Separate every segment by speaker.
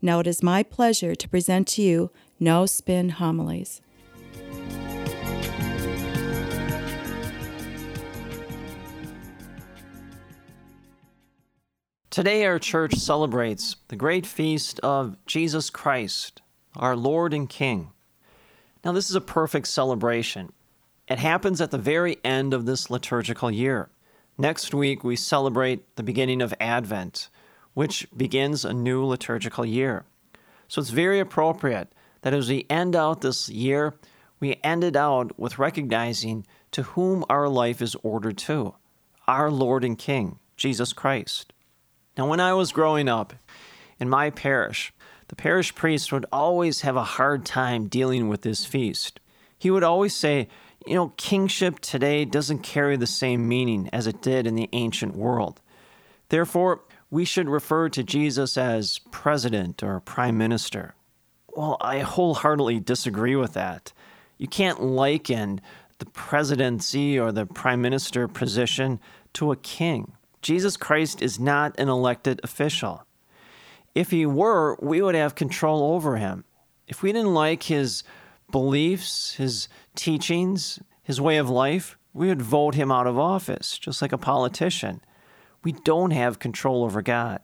Speaker 1: Now it is my pleasure to present to you No Spin Homilies.
Speaker 2: Today, our church celebrates the great feast of Jesus Christ, our Lord and King. Now, this is a perfect celebration. It happens at the very end of this liturgical year. Next week, we celebrate the beginning of Advent, which begins a new liturgical year. So it's very appropriate that as we end out this year, we end it out with recognizing to whom our life is ordered to our Lord and King, Jesus Christ. Now, when I was growing up in my parish, the parish priest would always have a hard time dealing with this feast. He would always say, you know, kingship today doesn't carry the same meaning as it did in the ancient world. Therefore, we should refer to Jesus as president or prime minister. Well, I wholeheartedly disagree with that. You can't liken the presidency or the prime minister position to a king. Jesus Christ is not an elected official. If he were, we would have control over him. If we didn't like his beliefs, his teachings, his way of life, we would vote him out of office, just like a politician. We don't have control over God.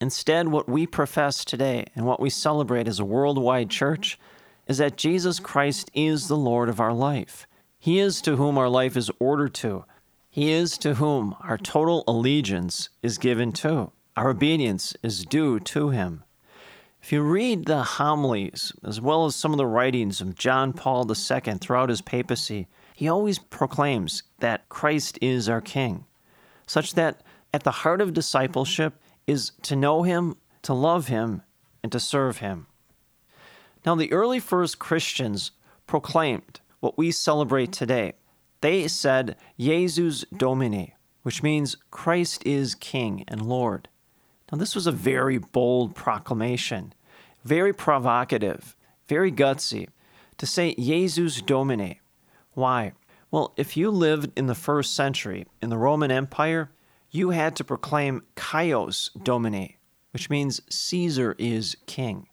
Speaker 2: Instead, what we profess today and what we celebrate as a worldwide church is that Jesus Christ is the Lord of our life. He is to whom our life is ordered to, he is to whom our total allegiance is given to. Our obedience is due to him. If you read the homilies, as well as some of the writings of John Paul II throughout his papacy, he always proclaims that Christ is our King, such that at the heart of discipleship mm-hmm. is to know him, to love him, and to serve him. Now, the early first Christians proclaimed what we celebrate mm-hmm. today they said, Jesus Domine, which means Christ is King and Lord. Now, this was a very bold proclamation, very provocative, very gutsy to say Jesus Domine. Why? Well, if you lived in the first century in the Roman Empire, you had to proclaim Kyrios Domine, which means Caesar is king.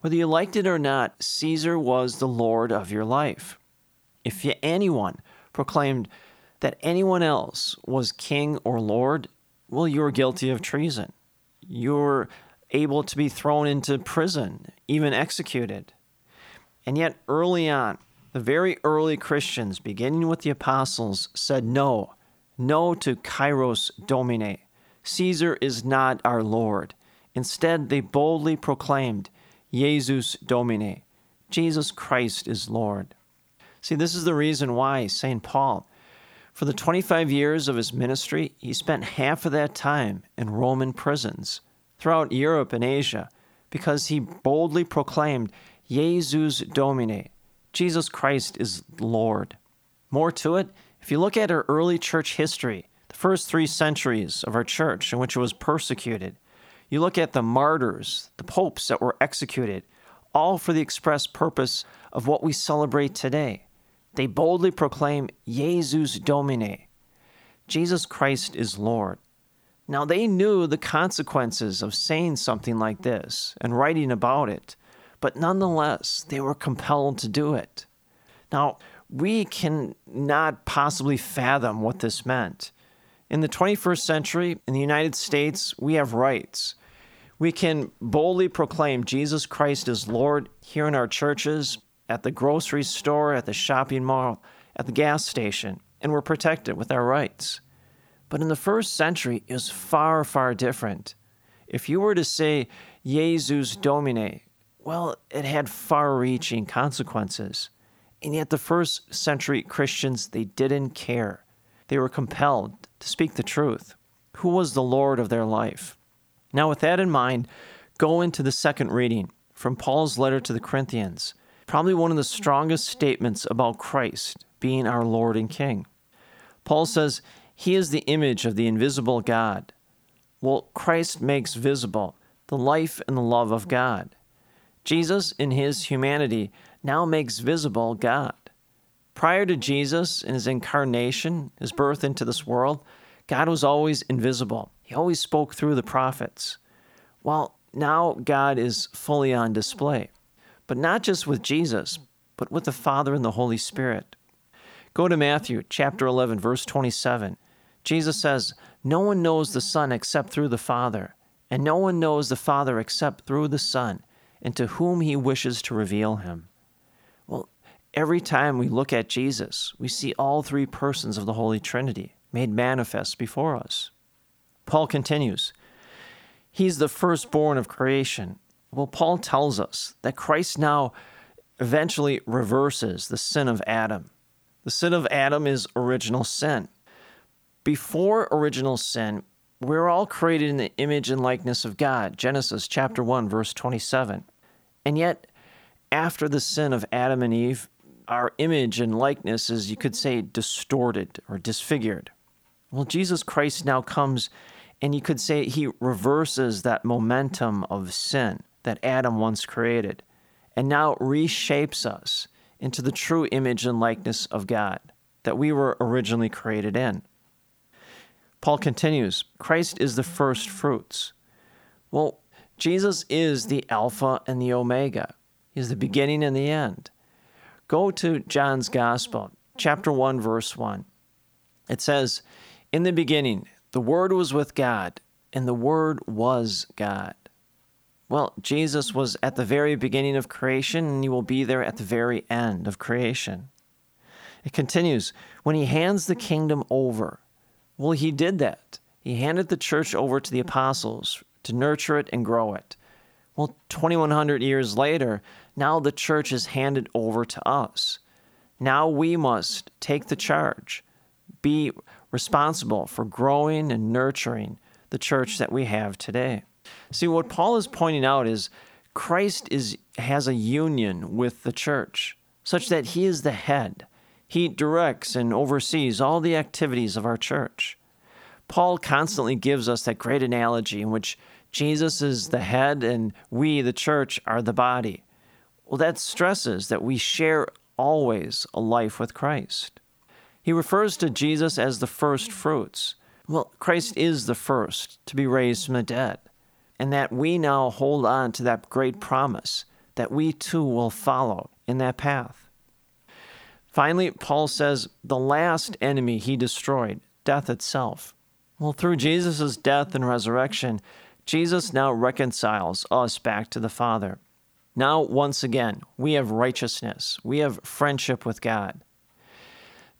Speaker 2: Whether you liked it or not, Caesar was the Lord of your life. If you, anyone proclaimed that anyone else was king or lord, well, you're guilty of treason. You're able to be thrown into prison, even executed. And yet, early on, the very early Christians, beginning with the apostles, said no, no to Kyrios Domine. Caesar is not our Lord. Instead, they boldly proclaimed, Jesus Domine. Jesus Christ is Lord. See, this is the reason why St. Paul, for the 25 years of his ministry, he spent half of that time in Roman prisons throughout Europe and Asia because he boldly proclaimed, Jesus Domine, Jesus Christ is Lord. More to it, if you look at our early church history, the first three centuries of our church in which it was persecuted, you look at the martyrs, the popes that were executed, all for the express purpose of what we celebrate today they boldly proclaim Jesus Domine. Jesus Christ is Lord. Now, they knew the consequences of saying something like this and writing about it, but nonetheless, they were compelled to do it. Now, we cannot possibly fathom what this meant. In the 21st century, in the United States, we have rights. We can boldly proclaim Jesus Christ as Lord here in our churches, at the grocery store, at the shopping mall, at the gas station, and we're protected with our rights. But in the first century, it was far, far different. If you were to say Jesus Domine, well, it had far reaching consequences. And yet, the first century Christians, they didn't care. They were compelled to speak the truth. Who was the Lord of their life? Now, with that in mind, go into the second reading from Paul's letter to the Corinthians, probably one of the strongest statements about Christ being our Lord and King. Paul says, He is the image of the invisible God. Well, Christ makes visible the life and the love of God. Jesus, in his humanity, now makes visible God. Prior to Jesus and his incarnation, his birth into this world, God was always invisible. He always spoke through the prophets. Well, now God is fully on display, but not just with Jesus, but with the Father and the Holy Spirit. Go to Matthew chapter 11, verse 27. Jesus says, No one knows the Son except through the Father, and no one knows the Father except through the Son, and to whom he wishes to reveal him. Every time we look at Jesus, we see all three persons of the Holy Trinity made manifest before us. Paul continues, He's the firstborn of creation. Well, Paul tells us that Christ now eventually reverses the sin of Adam. The sin of Adam is original sin. Before original sin, we're all created in the image and likeness of God. Genesis chapter 1 verse 27. And yet after the sin of Adam and Eve, our image and likeness is you could say distorted or disfigured. Well, Jesus Christ now comes and you could say he reverses that momentum of sin that Adam once created and now reshapes us into the true image and likeness of God that we were originally created in. Paul continues Christ is the first fruits. Well, Jesus is the Alpha and the Omega, He's the beginning and the end. Go to John's Gospel, chapter 1, verse 1. It says, In the beginning, the Word was with God, and the Word was God. Well, Jesus was at the very beginning of creation, and he will be there at the very end of creation. It continues when he hands the kingdom over. Well, he did that. He handed the church over to the apostles to nurture it and grow it. Well, 2100 years later, now the church is handed over to us. Now we must take the charge, be responsible for growing and nurturing the church that we have today. See, what Paul is pointing out is Christ is, has a union with the church, such that he is the head. He directs and oversees all the activities of our church. Paul constantly gives us that great analogy in which Jesus is the head and we, the church, are the body. Well, that stresses that we share always a life with Christ. He refers to Jesus as the first fruits. Well, Christ is the first to be raised from the dead, and that we now hold on to that great promise that we too will follow in that path. Finally, Paul says the last enemy he destroyed, death itself. Well, through Jesus' death and resurrection, Jesus now reconciles us back to the Father. Now, once again, we have righteousness, we have friendship with God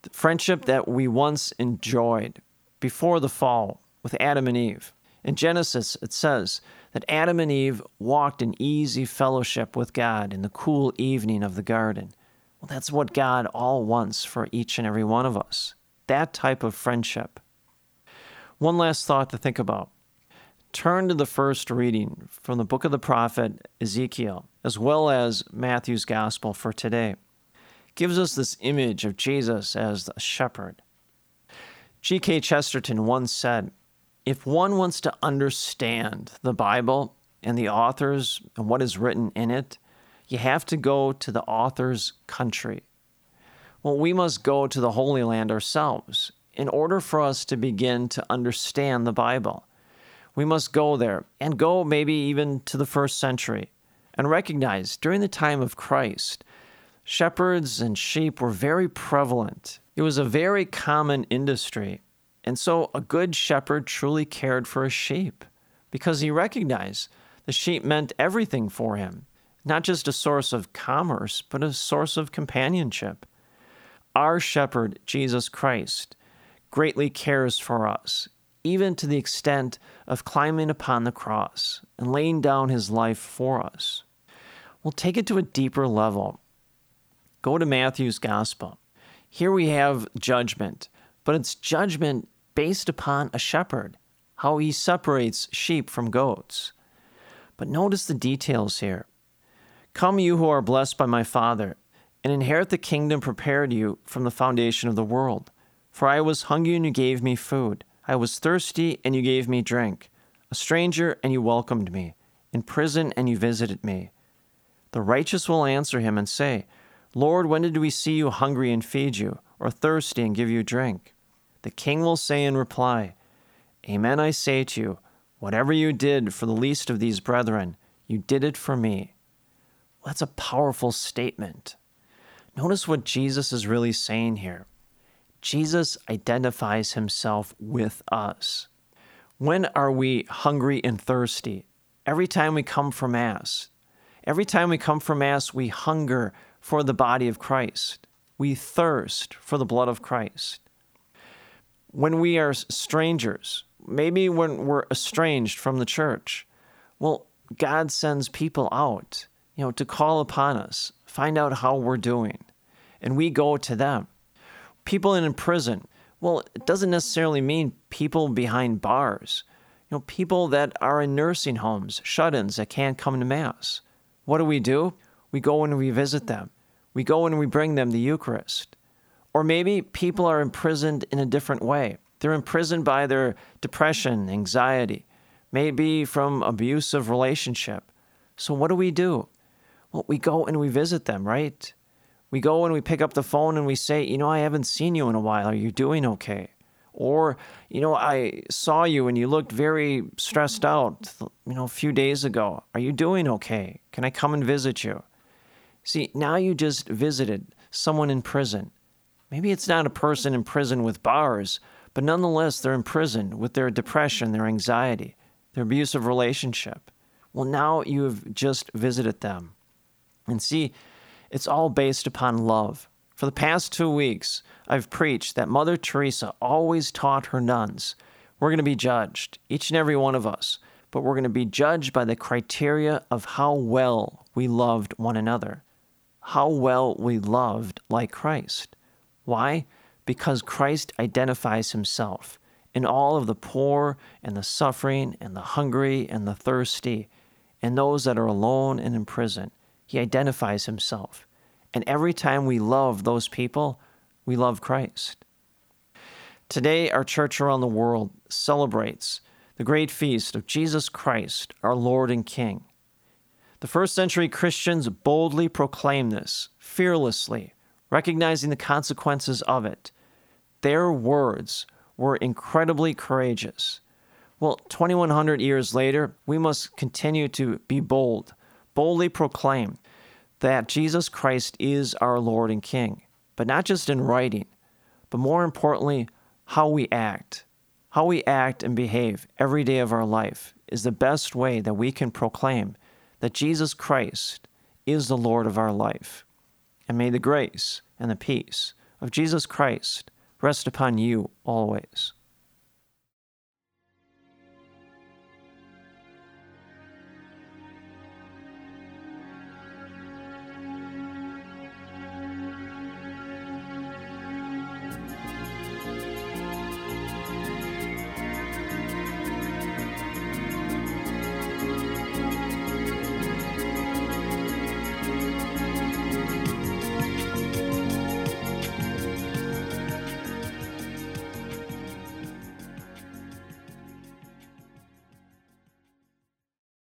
Speaker 2: the friendship that we once enjoyed before the fall with Adam and Eve. In Genesis, it says that Adam and Eve walked in easy fellowship with God in the cool evening of the garden. Well, that's what God all wants for each and every one of us that type of friendship. One last thought to think about. Turn to the first reading from the book of the prophet Ezekiel, as well as Matthew's gospel for today gives us this image of Jesus as a shepherd. G.K. Chesterton once said, If one wants to understand the Bible and the authors and what is written in it, you have to go to the author's country. Well, we must go to the Holy Land ourselves in order for us to begin to understand the Bible. We must go there and go maybe even to the first century and recognize during the time of Christ Shepherds and sheep were very prevalent. It was a very common industry. And so a good shepherd truly cared for his sheep because he recognized the sheep meant everything for him, not just a source of commerce, but a source of companionship. Our shepherd, Jesus Christ, greatly cares for us, even to the extent of climbing upon the cross and laying down his life for us. We'll take it to a deeper level Go to Matthew's Gospel. Here we have judgment, but it's judgment based upon a shepherd, how he separates sheep from goats. But notice the details here. Come, you who are blessed by my Father, and inherit the kingdom prepared you from the foundation of the world. For I was hungry, and you gave me food. I was thirsty, and you gave me drink. A stranger, and you welcomed me. In prison, and you visited me. The righteous will answer him and say, Lord, when did we see you hungry and feed you, or thirsty and give you drink? The king will say in reply, Amen, I say to you, whatever you did for the least of these brethren, you did it for me. That's a powerful statement. Notice what Jesus is really saying here. Jesus identifies himself with us. When are we hungry and thirsty? Every time we come for Mass. Every time we come for Mass, we hunger for the body of Christ. We thirst for the blood of Christ. When we are strangers, maybe when we're estranged from the church, well, God sends people out you know, to call upon us, find out how we're doing, and we go to them. People in prison, well, it doesn't necessarily mean people behind bars. You know, people that are in nursing homes, shut ins that can't come to Mass. What do we do? We go and we visit them. We go and we bring them the Eucharist. Or maybe people are imprisoned in a different way. They're imprisoned by their depression, anxiety, maybe from abusive relationship. So what do we do? Well, we go and we visit them, right? We go and we pick up the phone and we say, you know, I haven't seen you in a while. Are you doing okay? Or, you know, I saw you and you looked very stressed out, you know, a few days ago. Are you doing okay? Can I come and visit you? See, now you just visited someone in prison. Maybe it's not a person in prison with bars, but nonetheless, they're in prison with their depression, their anxiety, their abusive relationship. Well, now you have just visited them. And see, it's all based upon love. For the past two weeks, I've preached that Mother Teresa always taught her nuns we're going to be judged, each and every one of us, but we're going to be judged by the criteria of how well we loved one another, how well we loved like Christ. Why? Because Christ identifies himself in all of the poor and the suffering and the hungry and the thirsty and those that are alone and in prison. He identifies himself. And every time we love those people, we love Christ. Today, our church around the world celebrates the great feast of Jesus Christ, our Lord and King. The first century Christians boldly proclaimed this, fearlessly, recognizing the consequences of it. Their words were incredibly courageous. Well, 2100 years later, we must continue to be bold, boldly proclaim that Jesus Christ is our Lord and King, but not just in writing, but more importantly, how we act. How we act and behave every day of our life is the best way that we can proclaim that Jesus Christ is the Lord of our life. And may the grace and the peace of Jesus Christ rest upon you always.